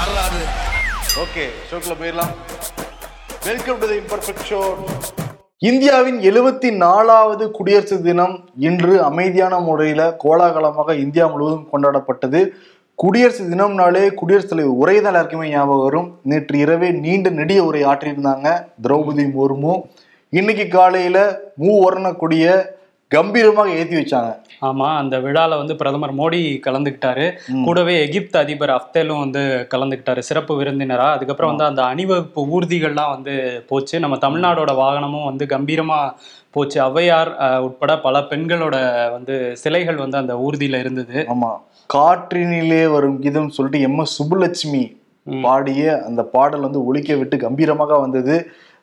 வரலாறு ஓகே ஷோக்கில் போயிடலாம். Welcome to the imperfect show இந்தியாவின் எழுபத்தி நாலாவது குடியரசு தினம் இன்று அமைதியான முறையில் கோலாகலமாக இந்தியா முழுவதும் கொண்டாடப்பட்டது. குடியரசு தினம்னாலே குடியரசுத் தலைவர் உரை தான் எல்லாருக்குமே ஞாபகம் வரும். நேற்று இரவே நீண்ட நெடிய உரை ஆற்றியிருந்தாங்க திரௌபதி முர்மு. இன்னைக்கு காலையில மூவர்ண கம்பீரமாக ஏற்றி வச்சாங்க. ஆமா அந்த விழால வந்து பிரதமர் மோடி கலந்துக்கிட்டாரு. கூடவே எகிப்து அதிபர் அப்தேலும் வந்து கலந்துக்கிட்டாரு. சிறப்பு விருந்தினரா. அதுக்கப்புறம் வந்து அந்த அணிவகுப்பு ஊர்திகள்லாம் வந்து போச்சு. நம்ம தமிழ்நாடோட வாகனமும் வந்து கம்பீரமா போச்சு. ஔவையார் உட்பட பல பெண்களோட வந்து சிலைகள் வந்து அந்த ஊர்தியில இருந்தது. ஆமா. காற்றினிலே வரும் கீதம் சொல்லிட்டு எம். எஸ். சுப்புலட்சுமி பாடிய அந்த பாடல் வந்து ஒலிக்க விட்டு கம்பீரமாக வந்தது.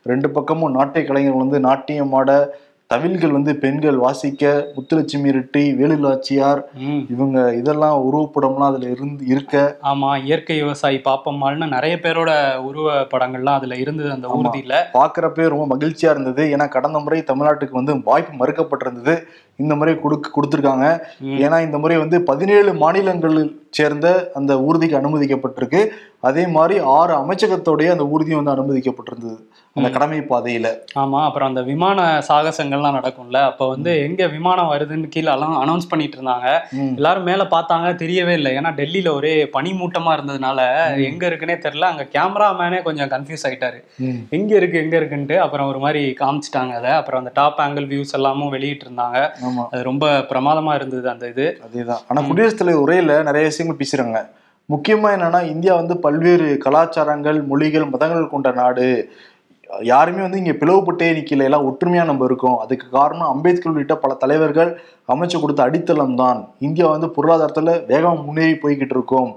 ரெண்டு பக்கமும் நாட்டிய கலைஞர்கள் வந்து நாட்டியம் ஆட தவில்கள் வந்து பெண்கள் வாசிக்க முத்துலட்சுமி ரெட்டி வேலுநாச்சியார் ம். இவங்க இதெல்லாம் உருவப்படம்லாம் அதுல இருந்து இருக்க. ஆமா இயற்கை விவசாயி பாப்பம்மாள்னு நிறைய பேரோட உருவ படங்கள்லாம் அதுல இருந்தது அந்த ஊர்தியில. பார்க்கறப்பே ரொம்ப மகிழ்ச்சியா இருந்தது. ஏன்னா கடந்த முறை தமிழ்நாட்டுக்கு வந்து வாய்ப்பு மறுக்கப்பட்டிருந்தது. இந்த முறை கொடுக்க கொடுத்துருக்காங்க. ஏன்னா இந்த முறை வந்து பதினேழு மாநிலங்களில் சேர்ந்த அந்த ஊர்திக்கு அனுமதிக்கப்பட்டிருக்கு. அதே மாதிரி ஆறு அமைச்சகத்தோடய அந்த ஊர்தி வந்து அனுமதிக்கப்பட்டிருந்தது. அந்த கடமை பாதையில. ஆமா அப்புறம் அந்த விமான சாகசங்கள்லாம் நடக்கும்ல. அப்ப வந்து எங்க விமானம் வருதுன்னு கீழே எல்லாம் அனௌன்ஸ் பண்ணிட்டு இருந்தாங்க. எல்லாரும் மேல பார்த்தாங்க தெரியவே இல்லை. ஏன்னா டெல்லியில ஒரே பனிமூட்டமா இருந்ததுனால எங்க இருக்குன்னே தெரியல. அங்க கேமராமேனே கொஞ்சம் கன்ஃபியூஸ் ஆயிட்டாரு. எங்க இருக்கு எங்க இருக்குன்ட்டு அப்புறம் ஒரு மாதிரி காமிச்சிட்டாங்க அதை. அப்புறம் அந்த டாப் ஆங்கிள் வியூஸ் எல்லாமும் வெளியிட்டு இருந்தாங்க அது ரொம்ப பிரமாதமா இருந்தது அந்த இது. அதேதான். ஆனா குடியரசுத் தலைவர் உரையில நிறைய விஷயங்கள் பேசுறாங்க. முக்கியமாக என்னன்னா இந்தியா வந்து பல்வேறு கலாச்சாரங்கள் மொழிகள் மதங்கள் கொண்ட நாடு. யாருமே வந்து இங்கே பிளவுபட்டே நிக்கல. எல்லாம் ஒற்றுமையாக நம்ம இருக்கோம். அதுக்கு காரணம் அம்பேத்கர் உள்ளிட்ட பல தலைவர்கள் அமைச்சு கொடுத்த அடித்தளம் தான் இந்தியா வந்து பொருளாதாரத்தில் வேகமாக முன்னேறி போய்கிட்டு இருக்கோம்.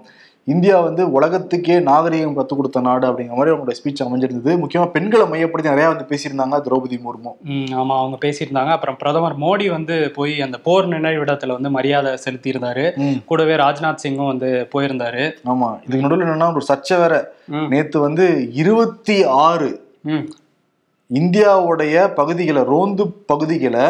இந்தியா வந்து உலகத்துக்கே நாகரிகம் கற்றுக் கொடுத்த நாடு அப்படிங்கிற மாதிரி அவங்களோட ஸ்பீச் அமைஞ்சிருந்தது. முக்கியமா பெண்களை மையப்படுத்தி நிறைய வந்து பேசியிருந்தாங்க திரௌபதி முர்மு. ம், ஆமா அவங்க பேசியிருந்தாங்க. அப்புறம் பிரதமர் மோடி வந்து போய் அந்த போர் நினைவிடத்துல வந்து மரியாதை செலுத்தியிருந்தாரு. கூடவே ராஜ்நாத் சிங்கும் வந்து போயிருந்தாரு. ஆமா இதுக்கு நடுவில் என்னன்னா ஒரு சர்ச்சை வேற. நேத்து வந்து இருபத்தி ஆறு இந்தியாவுடைய பகுதிகளை ரோந்து பகுதிகளை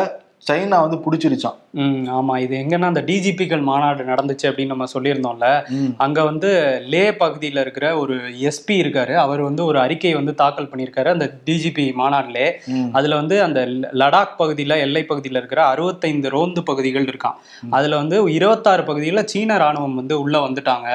சைனா வந்து பிடிச்சிருச்சான் ம் ஆமா. இது எங்கன்னா அந்த டிஜிபிகள் மாநாடு நடந்துச்சு அப்படின்னு நம்ம சொல்லியிருந்தோம்ல. அங்க வந்து லே பகுதியில இருக்கிற ஒரு எஸ்பி இருக்காரு. அவர் வந்து ஒரு அறிக்கை வந்து தாக்கல் பண்ணியிருக்காரு அந்த டிஜிபி மாநாடுலே. அதுல வந்து அந்த லடாக் பகுதியில எல்லை பகுதியில இருக்கிற அறுபத்தைந்து ரோந்து பகுதிகள் இருக்கான் அதுல வந்து இருபத்தாறு பகுதியில சீன ராணுவம் வந்து உள்ள வந்துட்டாங்க.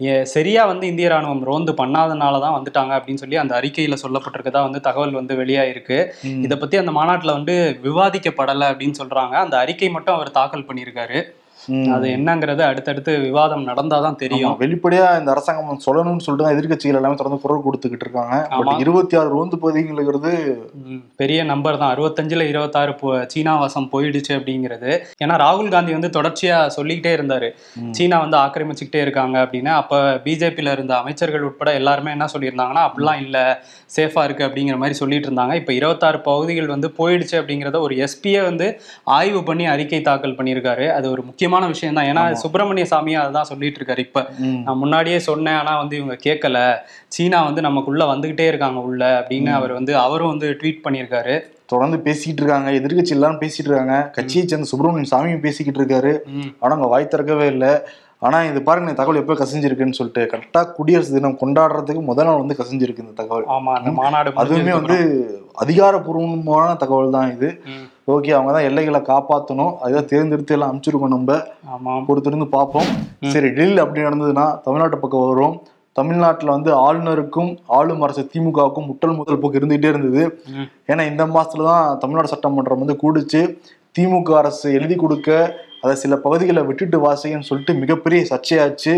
ஏ- சரியா வந்து இந்திய ராணுவம் ரோந்து பண்ணாதனால தான் வந்துட்டாங்க அப்படின்னு சொல்லி அந்த அறிக்கையில சொல்லப்பட்டிருக்கதா வந்து தகவல் வந்து வெளியாயிருக்கு. இதை பத்தி அந்த மாநாட்டுல வந்து விவாதிக்கப்படலை அப்படின்னு சொல்றாங்க. அந்த அறிக்கை மட்டும் அவர் தாக்கல் பண்ணியிருக்காரு. அது என்னங்கிறது அடுத்தடுத்து விவாதம் நடந்தாதான் தெரியும். வெளிப்படையா இந்த அரசாங்கம் சொல்லணும்னு சொல்லிட்டு தான் எதிர்க்கட்சிகள் எல்லாமே தொடர்ந்து குரல் கொடுத்துக்கிட்டு இருக்காங்க. இருபத்தி ஆறு ரோந்து பகுதிகளுங்கிறது ம், பெரிய நம்பர் தான். அறுபத்தஞ்சுல இருபத்தாறு சீனா வசம் போயிடுச்சு அப்படிங்கிறது. ஏன்னா ராகுல் காந்தி வந்து தொடர்ச்சியா சொல்லிக்கிட்டே இருந்தாரு. சீனா வந்து ஆக்கிரமிச்சுக்கிட்டே இருக்காங்க அப்படின்னு அப்ப பிஜேபியில இருந்த அமைச்சர்கள் உட்பட எல்லாருமே என்ன சொல்லியிருந்தாங்கன்னா அப்படிலாம் இல்ல. சேஃபா இருக்கு. அப்படிங்கிற மாதிரி சொல்லிட்டு இருந்தாங்க. இப்ப இருபத்தாறு பகுதிகள் வந்து போயிடுச்சு அப்படிங்கிறத ஒரு எஸ்பியே வந்து ஆய்வு பண்ணி அறிக்கை தாக்கல் பண்ணியிருக்காரு. அது ஒரு முக்கியமான விஷயம் தான் ஏன்னா சுப்பிரமணிய சாமியும் அதுதான் சொல்லிட்டு இருக்காரு. இப்ப. நான் முன்னாடியே சொன்னேன் ஆனா வந்து இவங்க கேட்கல சீனா வந்து நமக்குள்ள வந்துகிட்டே இருக்காங்க உள்ள அப்படின்னு அவர் வந்து அவரும் வந்து ட்வீட் பண்ணியிருக்காரு. தொடர்ந்து பேசிக்கிட்டு இருக்காங்க. எதிர்க்கட்சி எல்லாரும் பேசிட்டு இருக்காங்க. கட்சியை சேர்ந்த சுப்பிரமணியன் சாமியும் பேசிக்கிட்டு இருக்காரு. ஆனா அவங்க வாய் திறக்கவே இல்லை. ஆனா இது பாருங்க இந்த தகவல் எப்போ கசிஞ்சிருக்குன்னு சொல்லிட்டு கரெக்டா குடியரசு தினம் கொண்டாடுறதுக்கு முதல் நாள் வந்து கசிஞ்சிருக்கு இந்த தகவல். ஆமா அந்த மாநாடு அதுவுமே வந்து அதிகாரப்பூர்வமான தகவல் தான் இது. ஓகே அவங்க தான் எல்லைகளை காப்பாற்றணும் அதுதான் தேர்ந்தெடுத்து எல்லாம் அனுப்பிச்சிருக்கோம் நம்ம. ஆமா. பொறுத்திருந்து பார்ப்போம். சரி டெல்லி அப்படி நடந்ததுன்னா தமிழ்நாட்டு பக்கம் வரும் தமிழ்நாட்டில் வந்து ஆளுநருக்கும் ஆளும் அரசு திமுகவுக்கும் முட்டல் முதல் போக்கு இருந்துகிட்டே இருந்தது. ஏன்னா இந்த மாசத்துல தான் தமிழ்நாடு சட்டமன்றம் வந்து கூடிச்சு. திமுக அரசு எழுதி கொடுக்க அதை சில பகுதிகளை விட்டுட்டு வாசிங்கன்னு சொல்லிட்டு மிகப்பெரிய சர்ச்சையாச்சு.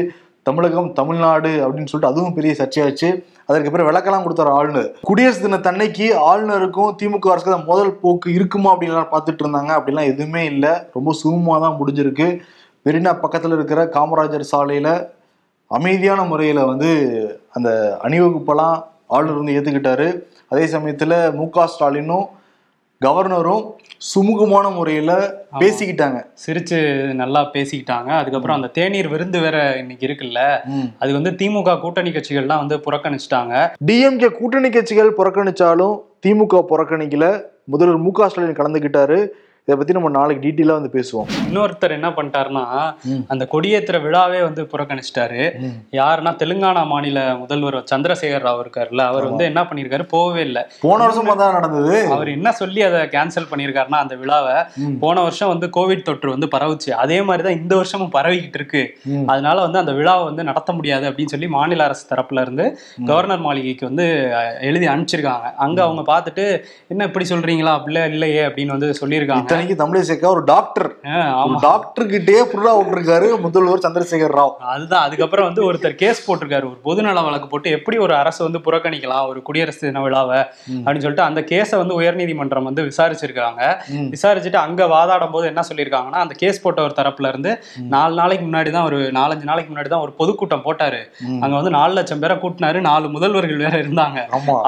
தமிழகம் தமிழ்நாடு அப்படின்னு சொல்லிட்டு அதுவும் பெரிய சர்ச்சையாச்சு. அதற்கு பிறகு விளக்கெல்லாம் கொடுத்தாரு ஆளுநர். குடியரசு தினத்தன்னைக்கு ஆளுநருக்கும் திமுக அரசுக்கு முதல் போக்கு இருக்குமா அப்படின்லாம் பார்த்துட்டு இருந்தாங்க. அப்படிலாம் எதுவுமே இல்லை. ரொம்ப சுகமாக தான் முடிஞ்சிருக்கு. மெரினா பக்கத்தில் இருக்கிற காமராஜர் சாலையில் அமைதியான முறையில் வந்து அந்த அணிவகுப்பெல்லாம் ஆளுநர் வந்து ஏற்றுக்கிட்டாரு அதே சமயத்தில் மு க ஸ்டாலினும் கவர்னரும் சுமூகமான முறையில் பேசிக்கிட்டாங்க. சிரிச்சு நல்லா பேசிக்கிட்டாங்க. அதுக்கப்புறம் அந்த தேநீர் விருந்து வேற இன்னைக்கு இருக்குல்ல அது வந்து திமுக கூட்டணி கட்சிகள்லாம் வந்து புறக்கணிச்சிட்டாங்க. டிஎம்கே கூட்டணி கட்சிகள் புறக்கணிச்சாலும் திமுக புறக்கணிக்கல. முதல்வர் மு க ஸ்டாலின் கலந்துக்கிட்டாரு. இதை பத்தி நம்ம நாளைக்கு டீட்டெயிலா வந்து பேசுவோம். இன்னொருத்தர் என்ன பண்ணிட்டாருன்னா. அந்த கொடியேற்றுற விழாவே வந்து புறக்கணிச்சிட்டாரு. யாருன்னா தெலுங்கானா மாநில முதல்வர் சந்திரசேகர் ராவ் இருக்காருல்ல அவர் வந்து என்ன பண்ணியிருக்காரு? போகவே இல்லை. போன வருஷமா தான் நடந்தது. அவர் என்ன சொல்லி அதை கேன்சல் பண்ணியிருக்காருன்னா அந்த விழாவை. போன வருஷம் வந்து கோவிட் தொற்று வந்து பரவுச்சு. அதே மாதிரி தான் இந்த வருஷமும் பரவிக்கிட்டு இருக்கு. அதனால வந்து அந்த விழாவை வந்து நடத்த முடியாது அப்படின்னு சொல்லி மாநில அரசு தரப்புல இருந்து கவர்னர் மாளிகைக்கு வந்து எழுதி அனுப்பிச்சிருக்காங்க. அங்க அவங்க பார்த்துட்டு என்ன இப்படி சொல்றீங்களா? அப்படிலாம் இல்லையே அப்படின்னு வந்து சொல்லியிருக்காங்க. இத்தனைக்கு தமிழிசைக்கா ஒரு டாக்டர் அஹ், ஆமா. ஒரு டாக்டர் கிட்டே புல்லா விட்டுருக்காரு முதல்வர் சந்திரசேகர் ராவ். அதுதான் அதுக்கப்புறம் வந்து ஒருத்தர் கேஸ் போட்டிருக்காரு. ஒரு பொதுநல வழக்கு போட்டு எப்படி ஒரு அரசு வந்து புறக்கணிக்கலாம் ஒரு குடியரசு தின விழாவை அப்படின்னு சொல்லிட்டு அந்த கேஸை வந்து உயர்நீதிமன்றம் வந்து விசாரிச்சிருக்காங்க. விசாரிச்சுட்டு அங்க வாதாடும் போது என்ன சொல்லியிருக்காங்கன்னா அந்த கேஸ் போட்ட ஒரு தரப்புல இருந்து நாலு நாளைக்கு முன்னாடி தான் ஒரு நாலஞ்சு நாளைக்கு முன்னாடி தான் ஒரு பொதுக்கூட்டம் போட்டாரு. அங்க வந்து நாலு லட்சம் பேரை கூட்டினாரு நாலு முதல்வர்கள் வேற இருந்தாங்க.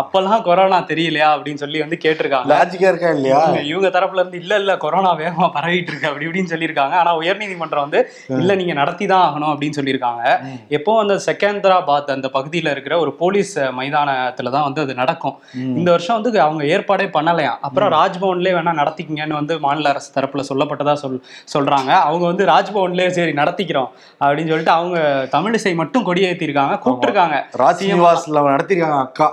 அப்பெல்லாம் கொரோனா தெரியலையா அப்படின்னு சொல்லி வந்து கேட்டிருக்காங்க. லாஜிக்கா இருக்கா இல்லையா? இவங்க தரப்புல இருந்து இல்ல இல்ல கொரோனா வேகமா பரவிட்டு இருக்கு அப்படி இப்படின்னு சொல்லியிருக்காங்க. ஆனா உயர்நீதிமன்றம் வந்து இல்ல நீங்க நடத்தி தான் ஆகணும் அப்படின்னு சொல்லியிருக்காங்க. எப்போ அந்த செகந்திராபாத் அந்த பகுதியில இருக்கிற ஒரு போலீஸ் மைதானத்துல தான் வந்து அது நடக்கும். இந்த வருஷம் வந்து அவங்க ஏற்பாடே பண்ணலையாம் அப்புறம் ராஜ்பவன்லயே வேணா நடத்திக்கங்கன்னு வந்து மாநில அரசு தரப்புல சொல்லப்பட்டதா சொல் சொல்றாங்க. அவங்க வந்து ராஜ்பவன்லயே சரி நடத்திக்கிறோம் அப்படின்னு சொல்லிட்டு அவங்க தமிழிசை மட்டும் கொடியேற்றிருக்காங்க கூப்பிட்டுருக்காங்க. ராஜ்நிவாஸ்ல நடத்திருக்காங்க அக்கா.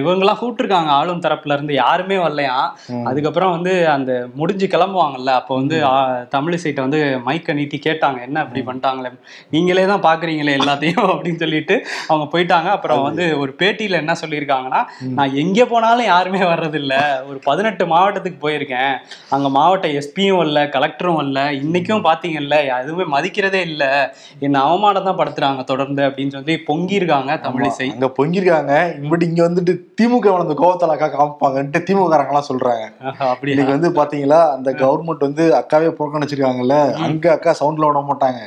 இவங்கெல்லாம் கூப்பிட்டுருக்காங்க ஆளும் தரப்புல இருந்து யாருமே வரலையாம் ம். அதுக்கப்புறம் வந்து அந்த முடிஞ்சு கிளம்புவாங்கல்ல அப்போ வந்து தமிழிசைட்ட வந்து மைக்கை நீட்டி கேட்டாங்க என்ன இப்படி பண்ணிட்டாங்களே? நீங்களே தான் பாக்குறீங்களே எல்லாத்தையும் அப்படின்னு சொல்லிட்டு அவங்க போயிட்டாங்க. அப்புறம் வந்து ஒரு பேட்டியில என்ன சொல்லியிருக்காங்கன்னா நான் எங்க போனாலும் யாருமே வர்றதில்ல. ஒரு பதினெட்டு மாவட்டத்துக்கு போயிருக்கேன். அங்க மாவட்ட எஸ்பியும் இல்ல கலெக்டரும் இல்ல. இன்னைக்கும் பாத்தீங்கல்ல எதுவுமே மதிக்கிறதே இல்ல. என்ன அவமானம் தான் படுத்துறாங்க தொடர்ந்து அப்படின்னு சொல்லி பொங்கியிருக்காங்க தமிழிசை. அங்க பொங்கிருக்காங்க இப்படி இங்க வந்துட்டு திமுக வளர்ந்த கோவத்தால அக்கா காமிப்பாங்கன்ட்டு திமுக எல்லாம் சொல்றாங்க அப்படி இன்னைக்கு வந்து பாத்தீங்களா? அந்த கவர்மெண்ட் வந்து அக்காவே புறக்கணிச்சிருக்காங்கல்ல அங்க அக்கா சவுண்ட்ல விட மாட்டாங்க.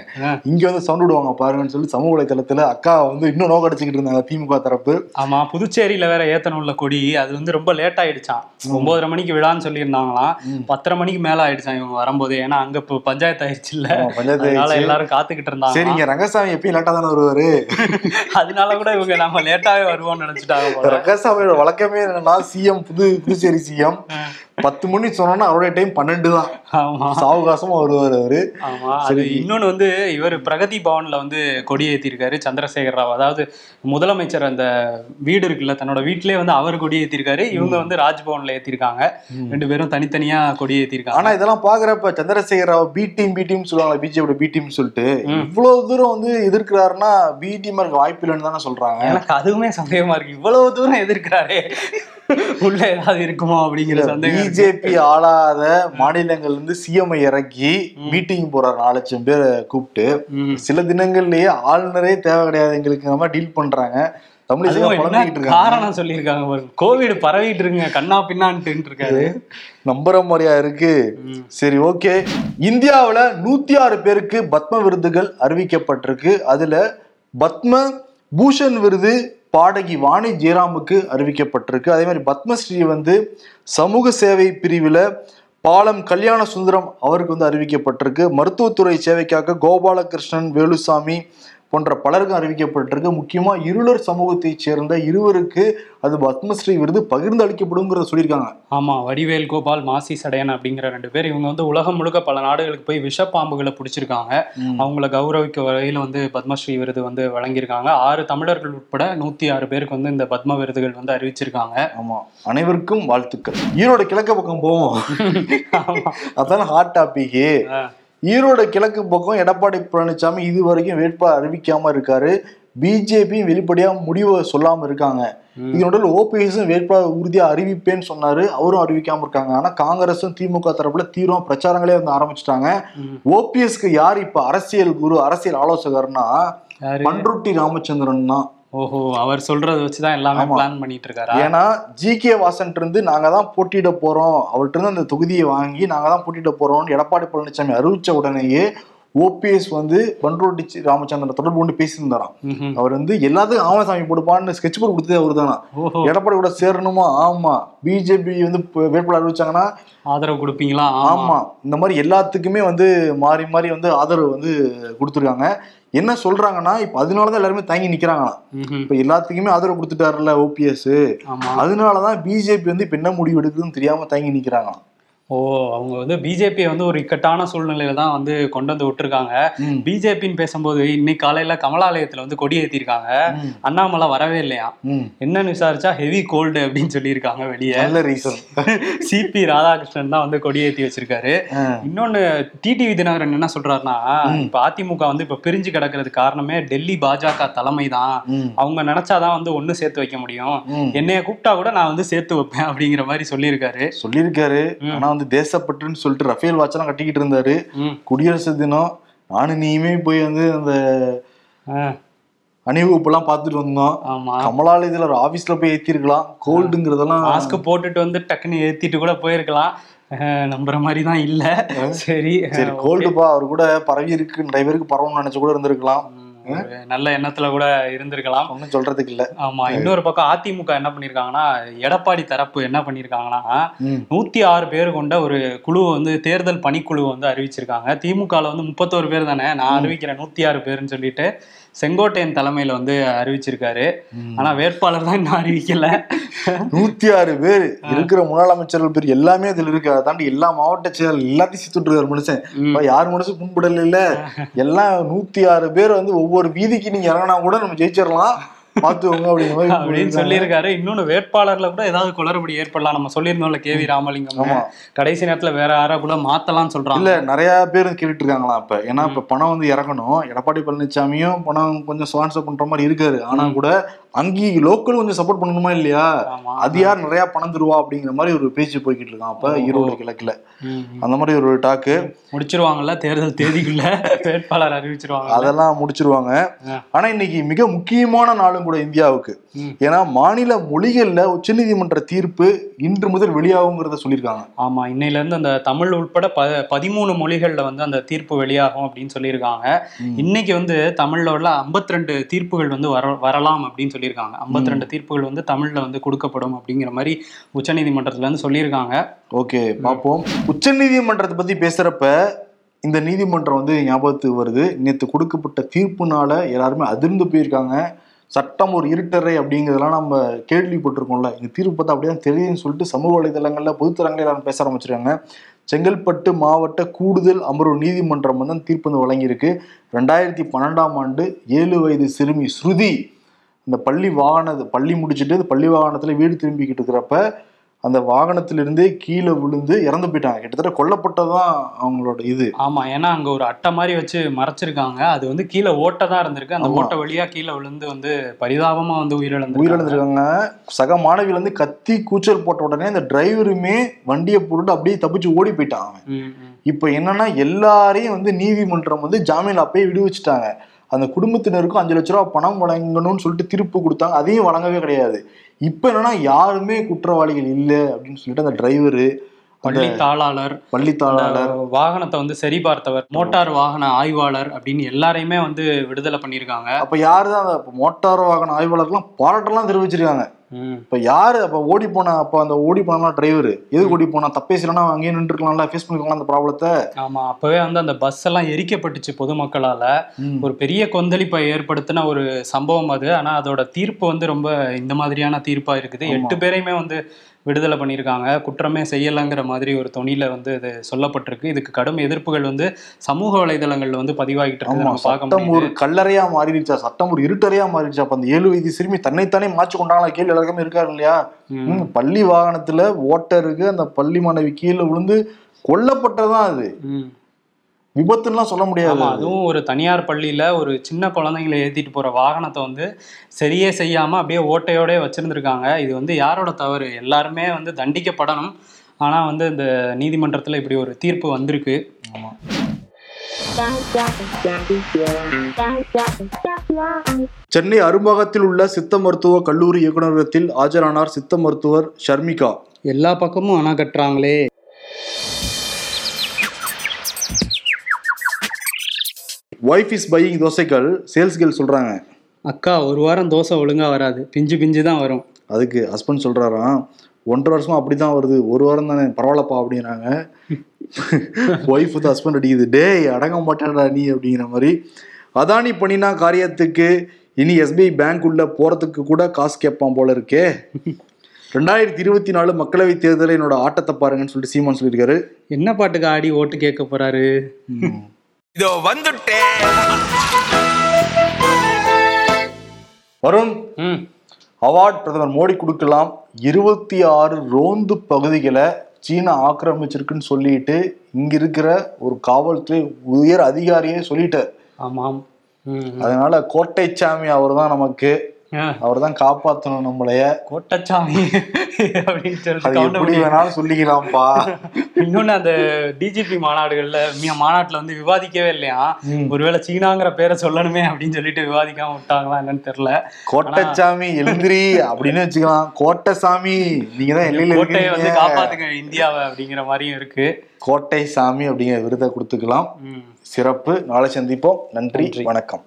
இங்க வந்து சவுண்ட் விடுவாங்க பாருங்கன்னு சொல்லி சமூக வலைதளத்துல அக்கா வந்து இன்னும் நோக்க அடிச்சுக்கிட்டு இருந்தாங்க திமுக தரப்பு. ஆமா புதுச்சேரியில வேற ஏத்தணும் உள்ள கொடி அது வந்து ரொம்ப லேட் ஆயிடுச்சான் ஒன்பதரை மணிக்கு விழான்னு சொல்லியிருந்தாங்களாம். பத்தரை மணிக்கு மேல ஆயிடுச்சான் இவங்க வரும்போது. ஏன்னா அங்க இப்போ பஞ்சாயத்து ஆயிடுச்சு இல்ல பஞ்சாயத்து. எல்லாரும் காத்துக்கிட்டு இருந்தாங்க சரிங்க ரங்கசாமி எப்பயும் லேட்டா தானே வருவாரு? அதனால கூட இவங்க நம்ம லேட்டாவே வருவோம்னு நினைச்சிட்டாங்க ரங்கசாமியோட வழக்கமே என்னன்னா சிஎம் புது புதுச்சேரி சிஎம் பத்து மணி சொன்னோன்னா அவருடைய டைம் பன்னெண்டு தான். ஆமா. சாவகாசமா வருவாரு அவரு. ஆமா அது இன்னொன்னு வந்து இவர் பிரகதி பவன்ல வந்து கொடி ஏத்திருக்காரு சந்திரசேகர் ராவ். அதாவது முதலமைச்சர் அந்த வீடு இருக்குல்ல தன்னோட வீட்டிலேயே வந்து அவர் கொடி ஏத்திருக்காரு இவங்க வந்து ராஜ்பவன்ல ஏத்திருக்காங்க. ரெண்டு பேரும் தனித்தனியா கொடி ஏத்திருக்காங்க ஆனா இதெல்லாம் பாக்குறப்ப Chandrasekhar Rao B team B team சொல்லுவாங்க பிஜேபியோட பி டீம் சொல்லிட்டு இவ்வளவு தூரம் வந்து எதிர்க்கிறாருன்னா பி டீம் இருக்க வாய்ப்பு இல்லைன்னு தானே சொல்றாங்க. எனக்கு அதுவுமே சந்தேகமா இருக்கு. இவ்வளவு தூரம் எதிர்க்கிறாரே. உள்ள ஏதாவது இருக்குமோ அப்படிங்கிற சந்தேகம். பிஜேபி ஆளாத மாநிலங்கள்ல இருந்து சிஎம் இறக்கி மீட்டிங் போற நாலு லட்சம் பேரை கூப்பிட்டு. சில தினங்கள்லயே ஆளுநரே தேவை கிடையாது எங்களுக்கு நம்ம டீல் பண்றாங்க. காரணம் சொல்லியிருக்காங்க கோவிட் பரவிட்டு இருக்குங்க கண்ணா பின்னான்ட்டு இருக்காரு. நம்புற மாதிரியா இருக்கு. சரி ஓகே. இந்தியாவுல நூத்தி ஆறு பேருக்கு பத்ம விருதுகள் அறிவிக்கப்பட்டிருக்கு. அதுல பத்ம பூஷன் விருது பாடகி வாணி ஜெயராமுக்கு அறிவிக்கப்பட்டிருக்கு. அதே மாதிரி பத்மஸ்ரீ வந்து சமூக சேவை பிரிவில் பாலம் கல்யாண சுந்தரம் அவருக்கு வந்து அறிவிக்கப்பட்டிருக்கு. மருத்துவத்துறை சேவைக்காக கோபாலகிருஷ்ணன் வேலுசாமி போன்ற பலருக்கும் அறிவிக்கப்பட்டிருக்கு. முக்கியமா இருளர் சமூகத்தைச் சேர்ந்த இருவருக்கு அது பத்மஸ்ரீ விருது பகிர்ந்து அளிக்கப்படுங்கிறத சொல்லியிருக்காங்க. ஆமா வடிவேல் கோபால் மாசி சடையன் அப்படிங்கிற ரெண்டு பேர் இவங்க வந்து உலகம் முழுக்க பல நாடுகளுக்கு போய் விஷப்பாம்புகளை பிடிச்சிருக்காங்க. அவங்கள கௌரவிக்க வகையில வந்து பத்மஸ்ரீ விருது வந்து வழங்கியிருக்காங்க. ஆறு தமிழர்கள் உட்பட நூத்தி ஆறு பேருக்கு வந்து இந்த பத்ம விருதுகள் வந்து அறிவிச்சிருக்காங்க. ஆமா அனைவருக்கும் வாழ்த்துக்கள். ஈரோடு கிழக்கு பக்கம் போவோம். அதான் ஹாட் டாபிக் ஆ. ஈரோடு கிழக்கு பக்கம் எடப்பாடி பழனிசாமி இது வரைக்கும் வேட்பாளர் அறிவிக்காம இருக்காரு. பிஜேபியும் வெளிப்படையா முடிவை சொல்லாம இருக்காங்க. இதனோட ஓபிஎஸும் வேட்பாளர் உறுதியா அறிவிப்பேன்னு சொன்னாரு. அவரும் அறிவிக்காம இருக்காங்க. ஆனா காங்கிரஸும் திமுக தரப்புல தீவிரம் பிரச்சாரங்களே வந்து ஆரம்பிச்சிட்டாங்க. ஓபிஎஸ்க்கு யார் இப்ப அரசியல் குரு அரசியல் ஆலோசகர்னா பண்ருட்டி ராமச்சந்திரன் தான். ஓஹோ அவர் சொல்றத வச்சுதான் எல்லாமே. பிளான் பண்ணிட்டு இருக்காரா ஏன்னா ஜி கே வாசன் இருந்து நாங்க தான் போட்டியிட போறோம். அவர்கிட்ட இருந்து அந்த தொகுதியை வாங்கி நாங்க தான் போட்டியிட போறோம்னு எடப்பாடி பழனிசாமி அறிவிச்ச உடனேயே ஓபிஎஸ் வந்து பன்ருட்டி ராமச்சந்திரன் தொடர்பு கொண்டு பேசியிருந்தாராம். அவர் வந்து எல்லாத்துக்கும் ஆமசாமி போடுப்பான்னு ஸ்கெட்ச் போர்டு கொடுத்ததே அவர் தானா எடப்பாடி கூட சேரணுமா? ஆமா. பிஜேபி வந்து வேட்பாளர் அறிவிச்சாங்கன்னா ஆதரவு கொடுப்பீங்களா? ஆமா. இந்த மாதிரி எல்லாத்துக்குமே வந்து மாறி மாறி வந்து ஆதரவு வந்து கொடுத்துருக்காங்க. என்ன சொல்றாங்கன்னா இப்ப அதனாலதான் எல்லாருமே தங்கி நிக்கிறாங்களாம். இப்ப எல்லாத்துக்குமே ஆதரவு கொடுத்துட்டாருல ஓபிஎஸ் அதனாலதான் பிஜேபி வந்து இப்ப என்ன முடிவு எடுக்குதுன்னு தெரியாம தங்கி நிக்கிறாங்களாம். ஓ அவங்க வந்து பிஜேபியை வந்து ஒரு இக்கட்டான சூழ்நிலையில தான் வந்து கொண்டு வந்து விட்டுருக்காங்க. பிஜேபின்னு பேசும்போது இன்னைக்கு காலையில கமலாலயத்துல வந்து கொடி ஏத்திருக்காங்க. அண்ணாமலை வரவே இல்லையா. என்னன்னு விசாரிச்சா ஹெவி கோல்டு அப்படின்னு சொல்லியிருக்காங்க வெளியே. நல்ல ரீசன் சிபி ராதாகிருஷ்ணன் தான் வந்து கொடியேத்தி வச்சிருக்காரு. இன்னொன்னு டிடிவி தினகரன் என்ன சொல்றாருன்னா இப்ப அதிமுக வந்து இப்ப பிரிஞ்சு கிடக்கிறதுக்கு காரணமே டெல்லி பாஜக தலைமை தான். அவங்க நினைச்சாதான் வந்து ஒண்ணு சேர்த்து வைக்க முடியும். என்னைய கூப்பிட்டா கூட நான் வந்து சேர்த்து வைப்பேன் அப்படிங்கிற மாதிரி சொல்லியிருக்காரு. சொல்லியிருக்காரு. ஆனா வந்து தேசப்பற்றுன்னு சொல்லிட்டு ரஃபேல் வாட்செல்லாம் கட்டிக்கிட்டு இருந்தாரு. குடியரசு தினம் நானும் நீயுமே போய் வந்து அந்த ஆ, அணிவகுப்பெல்லாம் பார்த்துட்டு வந்தோம். ஆமா. கமலாலயத்துல ஒரு ஆபீஸ்ல போய் ஏத்திருக்கலாம். கோல்டுங்கிறதெல்லாம் மாஸ்க் போட்டுட்டு வந்து டக்குன்னு ஏத்திட்டு கூட போயிருக்கலாம். நம்புற மாதிரி தான் இல்ல. சரி. சரி கோல்டுப்பா அவர் கூட பரவி இருக்கு. நிறைய பேருக்கு பரவணும்னு நினைச்சு கூட இருந்திருக்கலாம். நல்ல எண்ணத்துல கூட இருந்திருக்கலாம். ஒன்றும் சொல்றதுக்கு இல்ல. ஆமா இன்னொரு பக்கம் அதிமுக என்ன பண்ணிருக்காங்கன்னா எடப்பாடி தரப்பு என்ன பண்ணிருக்காங்கன்னா. நூத்தி ஆறு பேர் கொண்ட ஒரு குழு வந்து தேர்தல் பணிக்குழு வந்து அறிவிச்சிருக்காங்க. திமுகல வந்து முப்பத்தோரு பேர் தானே? நான் அறிவிக்கிறேன் நூத்தி ஆறு பேர்னு சொல்லிட்டு செங்கோட்டையன் தலைமையில வந்து அறிவிச்சிருக்காரு. ஆனா வேட்பாளர் தான் இன்னும் அறிவிக்கல. நூத்தி ஆறு பேர் இருக்கிற முன்னாள் அமைச்சர்கள் பேர் எல்லாமே அதுல இருக்கு. அதை தாண்டி எல்லா மாவட்ட செயல் எல்லாத்தையும் சித்துட்டு இருக்காரு மனுஷன். யார் மனசு கும்பிடல இல்ல. எல்லாம் நூத்தி ஆறு பேர் வந்து ஒவ்வொரு வீதிக்கு நீங்க இறங்கினா கூட நம்ம ஜெயிச்சிடலாம் அப்படிங்கிற மாதிரி அப்படின்னு சொல்லியிருக்காங்க. சொல்லியிருக்காரு. இன்னொன்னு வேட்பாளர்ல கூட ஏதாவது குளறுபடி ஏற்படலாம். நம்ம சொல்லியிருந்தோம்ல கே வி ராமலிங்கம். கடைசி நேரத்துல வேற யாரா கூட மாத்தலாம்னு சொல்றாங்க. இல்ல நிறைய பேர் கேட்டுட்டு இருக்காங்களாம் இப்ப. ஏன்னா இப்ப பணம் வந்து இறங்கணும். எடப்பாடி பழனிசாமியும் பணம் கொஞ்சம் ஸ்பான்சர் பண்ற மாதிரி இருக்காரு. ஆனா கூட அங்கேயும் லோக்கல் கொஞ்சம் சப்போர்ட் பண்ணணுமா இல்லையா? அது யார் நிறைய பணம் தருவா அப்படிங்கிற மாதிரி ஒரு பேச்சு போய்கிட்டு இருக்கான் அப்ப ஈரோடு கிழக்குல. அந்த மாதிரி ஒரு டாக்கு முடிச்சிருவாங்கல்ல தேர்தல் தேதிக்குள்ள வேட்பாளர் அறிவிச்சிருவாங்க அதெல்லாம் முடிச்சிருவாங்க. ஆனா இன்னைக்கு மிக முக்கியமான நாளும் கூட இந்தியாவுக்கு. ஏன்னா மாநில மொழிகள்ல உச்சநீதிமன்ற தீர்ப்பு இன்று முதல் வெளியாகுங்கிறத சொல்லியிருக்காங்க. ஆமா இன்னையில இருந்து அந்த தமிழ் உட்பட ப பதிமூணு மொழிகள்ல வந்து அந்த தீர்ப்பு வெளியாகும் அப்படின்னு சொல்லியிருக்காங்க. இன்னைக்கு வந்து தமிழ்ல உள்ள 52 தீர்ப்புகள் வந்து வர வரலாம் அப்படின்னு சொல்லியிருக்காங்க. 52 ரெண்டு தீர்ப்புகள் வந்து தமிழ்ல வந்து கொடுக்கப்படும் அப்படிங்கிற மாதிரி உச்சநீதிமன்றத்துல இருந்து சொல்லியிருக்காங்க. ஓகே பார்ப்போம். உச்சநீதிமன்றத்தை பத்தி பேசுறப்ப இந்த நீதிமன்றம் வந்து ஞாபகத்துக்கு வருது. நேற்று கொடுக்கப்பட்ட தீர்ப்புனால எல்லாருமே அதிர்ந்து போயிருக்காங்க. சட்டம் ஒரு இருட்டறை அப்படிங்கிறதெல்லாம் நம்ம கேள்விப்பட்டிருக்கோம்ல. இந்த தீர்ப்பு பார்த்தா அப்படியே தான் தெரியுதுன்னு சொல்லிட்டு சமூக வலைதளங்கள்ல பொதுத்தரங்களில் எல்லாரும் பேச ஆரம்பிச்சிருக்காங்க. செங்கல்பட்டு மாவட்ட கூடுதல் அமர்வு நீதிமன்றம் வந்து அந்த தீர்ப்பு வந்து வழங்கியிருக்கு. ரெண்டாயிரத்தி பன்னெண்டாம் ஆண்டு ஏழு வயது சிறுமி ஸ்ருதி இந்த பள்ளி வாகன பள்ளி முடிச்சுட்டு பள்ளி வாகனத்துல வீடு திரும்பிக்கிட்டு இருக்கிறப்ப அந்த வாகனத்திலிருந்தே கீழே விழுந்து இறந்து போயிட்டாங்க. கிட்டத்தட்ட கொல்லப்பட்டதான் அவங்களோட இது. ஆமா ஏன்னா அங்க ஒரு அட்டை மாதிரி வச்சு மறைச்சிருக்காங்க. அது வந்து கீழே ஓட்டை தான் இருந்திருக்கு. அந்த. ஓட்டை வழியா கீழே விழுந்து வந்து பரிதாபமா வந்து உயிரிழந்து உயிரிழந்திருக்காங்க. சக மாணவியில இருந்து கத்தி கூச்சல் போட்ட உடனே இந்த டிரைவருமே வண்டியை போட்டுட்டு அப்படியே தப்பிச்சு ஓடி போயிட்டான் அவன். இப்போ என்னன்னா எல்லாரையும் வந்து நீதிமன்றம் வந்து ஜாமீன் அப்பயே விடுவிச்சுட்டாங்க. அந்த குடும்பத்தினருக்கும் அஞ்சு லட்ச ரூபா பணம் வழங்கணும்னு சொல்லிட்டு தீர்ப்பு கொடுத்தாங்க. அதையும் வழங்கவே கிடையாது. இப்போ என்னன்னா யாருமே குற்றவாளிகள் இல்லை அப்படின்னு சொல்லிட்டு அந்த டிரைவரு பள்ளி தாளாளர் பள்ளி தாளாளர் வாகனத்தை வந்து சரி பார்த்தவர் மோட்டார் வாகன ஆய்வாளர் அப்படின்னு எல்லாரையுமே வந்து விடுதலை பண்ணியிருக்காங்க. அப்ப யாரு தான் மோட்டார் வாகன ஆய்வாளர்லாம் பாராட்டெல்லாம் தெரிவிச்சிருக்காங்க. இப்ப யாரு அப்ப ஓடி போன அப்ப அந்த ஓடி போனா டிரைவர் எதுக்கு ஓடி போனா? தப்பே அவன் அங்கேயே நின்றுக்கலாம்ல ஃபேஸ் பண்ணிக்கலாம் அந்த ப்ராப்ளத்தை ஆமா அப்பவே வந்து அந்த பஸ் எல்லாம் எரிக்கப்பட்டுச்சு பொதுமக்களால. ஒரு பெரிய கொந்தளிப்பை ஏற்படுத்தின ஒரு சம்பவம் அது. ஆனா அதோட தீர்ப்பு வந்து ரொம்ப இந்த மாதிரியான தீர்ப்பா இருக்குது. எட்டு பேரையுமே வந்து விடுதலை பண்ணியிருக்காங்க. குற்றமே செய்யலைங்கிற மாதிரி ஒரு தொனியில வந்து இது சொல்லப்பட்டிருக்கு. இதுக்கு கடும் எதிர்ப்புகள் வந்து சமூக வலைதளங்கள்ல வந்து பதிவாகிட்டு இருக்கு. சட்டம் ஒரு கல்லறையா மாறிடுச்சா? சட்டம் ஒரு இருட்டறையா மாறிடுச்சா? அப்ப அந்த ஏழு வயது சிறுமி தன்னைத்தானே மாற்றி கொண்டாங்களா? கேள்வி எல்லாருக்குமே இருக்காரு இல்லையா? பள்ளி வாகனத்துல ஓட்டருக்கு அந்த பள்ளி மாணவி கீழே விழுந்து கொல்லப்பட்டதான் அது. விபத்துலாம் சொல்ல முடியாது. ஆமா அதுவும் ஒரு தனியார் பள்ளியில ஒரு சின்ன குழந்தைங்களை ஏத்திட்டு போற வாகனத்தை வந்து சரியே செய்யாம அப்படியே ஓட்டையோடே வச்சிருந்திருக்காங்க. இது வந்து யாரோட தவறு? எல்லாருமே வந்து தண்டிக்கப்படணும். ஆனா வந்து இந்த நீதிமன்றத்துல இப்படி ஒரு தீர்ப்பு வந்திருக்கு. ஆமா. சென்னை அரும்பாகத்தில் உள்ள சித்த மருத்துவ கல்லூரி இயக்குநரகத்தில் ஆஜரானார் சித்த மருத்துவர் ஷர்மிகா. எல்லா பக்கமும் அணை கட்டுறாங்களே. ஒய்ஃப் இஸ் பையிங் தோசைகள் சேல்ஸ் கேர்ள் சொல்றாங்க. அக்கா ஒரு வாரம் தோசை ஒழுங்கா வராது. பிஞ்சு பிஞ்சு தான் வரும். அதுக்கு ஹஸ்பண்ட் சொல்றாராம் ஒன்றரை வருஷமா அப்படிதான் வருது. ஒரு வாரம் தானே பரவாயில்லப்பா அப்படிங்கிறாங்க ஒய்ஃப் வந்து ஹஸ்பண்ட் அடிக்குது. டேய் அடங்க மாட்டேடா நீ அப்படிங்கிற மாதிரி. அதானி பண்ணினா காரியத்துக்கு இனி எஸ்பிஐ பேங்க் உள்ள போறதுக்கு கூட காசு கேட்பான் போல இருக்கே. ரெண்டாயிரத்தி இருபத்தி நாலு மக்களவை தேர்தலில் என்னோட ஆட்டத்தை பாருங்கன்னு சொல்லிட்டு சீமான் சொல்லியிருக்காரு. என்ன பாட்டுக்கு ஆடி ஓட்டு கேட்க போறாரு? இதோ வந்துட்டேன். வருண் ம். அவார்ட் பிரதமர் மோடி கொடுக்கலாம். இருபத்தி ஆறு ரோந்து பகுதிகளை சீனா ஆக்கிரமிச்சிருக்குன்னு சொல்லிட்டு இங்க இருக்கிற ஒரு காவல்துறை உயர் அதிகாரியே சொல்லிட்டார். ஆமாம். ம் அதனால கோட்டைச்சாமி அவர் தான் நமக்கு. அவர் தான் காப்பாற்றணும் நம்மளைய. கோட்டச்சாமி அப்படின்னு பண்ணி- வேணாலும் சொல்லிக்கலாம்ப்பா. இன்னொன்னு அந்த டிஜிபி மாநாடுகள்ல மாநாட்டுல வந்து விவாதிக்கவே இல்லையா? ஒருவேளை சீனாங்கிற பேரை சொல்லணுமே அப்படின்னு சொல்லிட்டு விவாதிக்காம விட்டாங்களா என்னன்னு தெரியல. கோட்டைச்சாமி எழுந்திரி அப்படின்னு வச்சுக்கலாம். கோட்டைசாமி நீங்க தான் எல்லையில கோட்டையை வந்து காப்பாத்துங்க இந்தியாவை அப்படிங்கிற மாதிரியும் இருக்கு. கோட்டை சாமி அப்படிங்கிற விருதை கொடுத்துக்கலாம். சிறப்பு. நாளை சந்திப்போம். நன்றி. வணக்கம்.